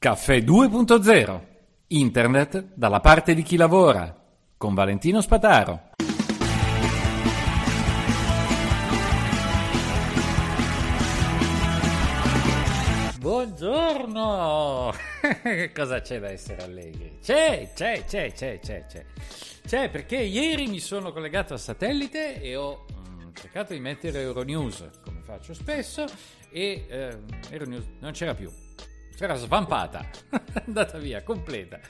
Caffè 2.0. Internet dalla parte di chi lavora. Con Valentino Spataro. Buongiorno! Cosa c'è da essere allegri? C'è, c'è, c'è, c'è, c'è, c'è. C'è perché ieri mi sono collegato al satellite e ho mm, cercato di mettere Euronews, come faccio spesso, e eh, Euronews non c'era più. C'era svampata, andata via, completa.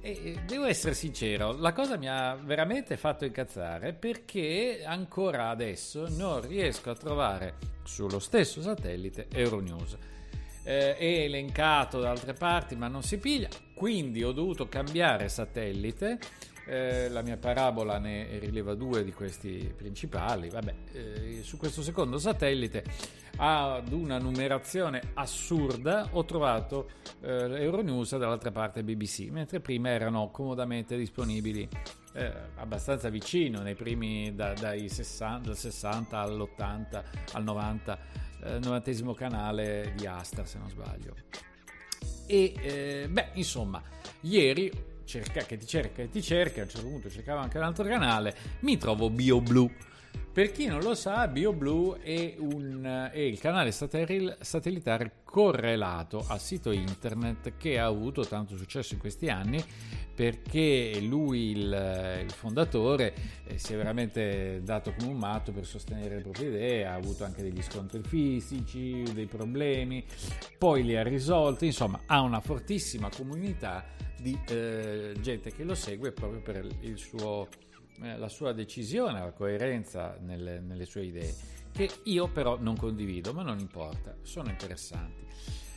E devo essere sincero, la cosa mi ha veramente fatto incazzare perché ancora adesso non riesco a trovare sullo stesso satellite Euronews eh, è elencato da altre parti ma non si piglia, quindi ho dovuto cambiare satellite. Eh, la mia parabola ne rileva due di questi principali. Vabbè, eh, su questo secondo satellite, ad una numerazione assurda, ho trovato eh, Euronews dall'altra parte BBC, mentre prima erano comodamente disponibili eh, abbastanza vicino, nei primi da, dai 60, dal 60 all'80 al 90 eh, novantesimo canale di Astra se non sbaglio e eh, beh insomma ieri cerca che ti cerca e ti cerca a un certo punto cercavo anche un altro canale mi trovo BioBlue per chi non lo sa, BioBlue è, un, è il canale satellitare correlato al sito internet che ha avuto tanto successo in questi anni perché lui, il, il fondatore, eh, si è veramente dato come un matto per sostenere le proprie idee, ha avuto anche degli scontri fisici, dei problemi, poi li ha risolti, insomma ha una fortissima comunità di eh, gente che lo segue proprio per il suo la sua decisione, la coerenza nelle, nelle sue idee, che io però non condivido, ma non importa, sono interessanti.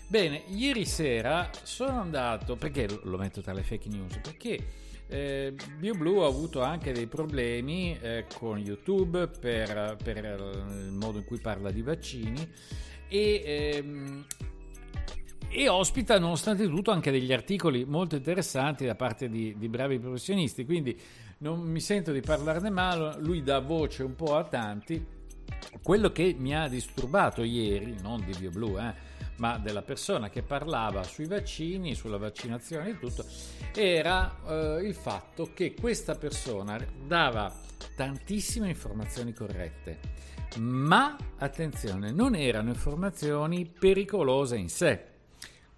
Bene, ieri sera sono andato, perché lo metto tra le fake news? Perché eh, BioBlue ha avuto anche dei problemi eh, con YouTube per, per, il modo in cui parla di vaccini e, ehm, e, ospita nonostante tutto anche degli articoli molto interessanti da parte di, di bravi professionisti, quindi non mi sento di parlarne male, lui dà voce un po' a tanti. Quello che mi ha disturbato ieri, non di BioBlue, eh, ma della persona che parlava sui vaccini, sulla vaccinazione e tutto, era eh, il fatto che questa persona dava tantissime informazioni corrette, ma attenzione, non erano informazioni pericolose in sé.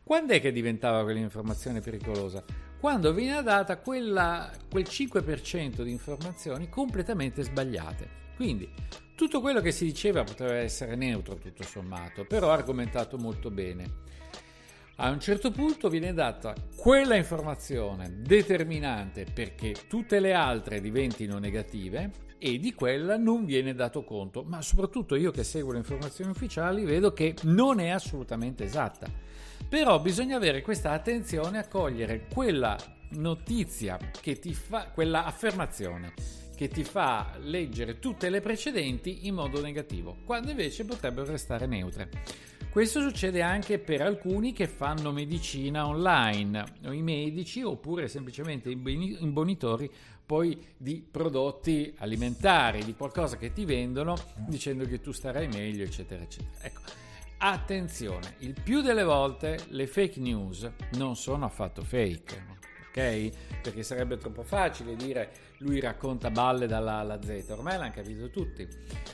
Quando è che diventava quell'informazione pericolosa? Quando viene data quella, quel 5% di informazioni completamente sbagliate. Quindi tutto quello che si diceva poteva essere neutro tutto sommato, però argomentato molto bene. A un certo punto viene data quella informazione determinante perché tutte le altre diventino negative e di quella non viene dato conto, ma soprattutto io che seguo le informazioni ufficiali vedo che non è assolutamente esatta. Però bisogna avere questa attenzione a cogliere quella notizia che ti fa, quella affermazione che ti fa leggere tutte le precedenti in modo negativo, quando invece potrebbero restare neutre. Questo succede anche per alcuni che fanno medicina online, o i medici oppure semplicemente i imbonitori poi di prodotti alimentari, di qualcosa che ti vendono dicendo che tu starai meglio, eccetera, eccetera. Ecco, Attenzione, il più delle volte le fake news non sono affatto fake, ok? Perché sarebbe troppo facile dire lui racconta balle dalla alla Z, ormai l'hanno capito tutti.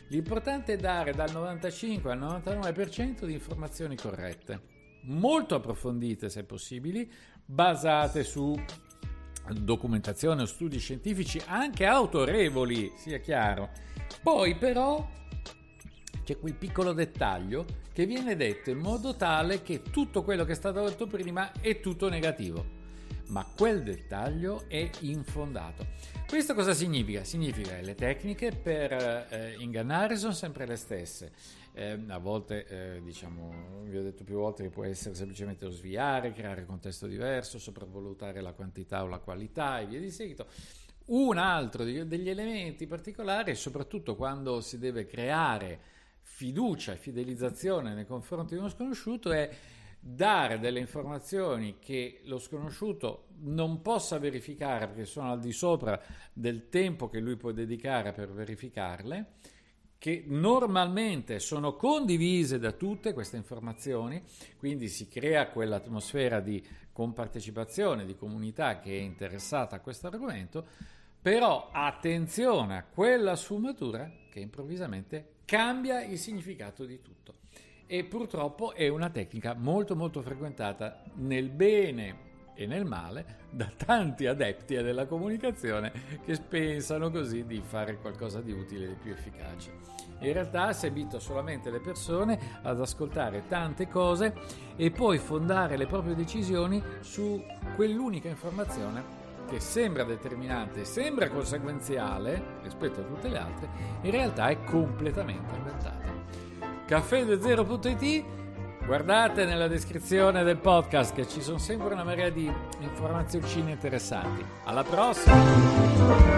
L'importante è dare dal 95 al 99% di informazioni corrette, molto approfondite se possibili, basate su documentazione o studi scientifici anche autorevoli, sia chiaro. Poi però c'è quel piccolo dettaglio che viene detto in modo tale che tutto quello che è stato detto prima è tutto negativo. Ma quel dettaglio è infondato. Questo cosa significa? Significa che le tecniche per eh, ingannare sono sempre le stesse eh, a volte, eh, diciamo, vi ho detto più volte che può essere semplicemente lo sviare, creare contesto diverso, sopravvalutare la quantità o la qualità e via di seguito. Un altro degli elementi particolari, soprattutto quando si deve creare fiducia e fidelizzazione nei confronti di uno sconosciuto, è dare delle informazioni che lo sconosciuto non possa verificare perché sono al di sopra del tempo che lui può dedicare per verificarle, che normalmente sono condivise da tutte queste informazioni, quindi si crea quell'atmosfera di compartecipazione, di comunità che è interessata a questo argomento, però attenzione a quella sfumatura che improvvisamente cambia il significato di tutto. E purtroppo è una tecnica molto molto frequentata nel bene e nel male da tanti adepti della comunicazione che pensano così di fare qualcosa di utile e di più efficace. In realtà si abita solamente le persone ad ascoltare tante cose e poi fondare le proprie decisioni su quell'unica informazione che sembra determinante, sembra conseguenziale rispetto a tutte le altre, in realtà è completamente inventata. Caffè20.it Guardate nella descrizione del podcast che ci sono sempre una marea di informazioni interessanti. Alla prossima!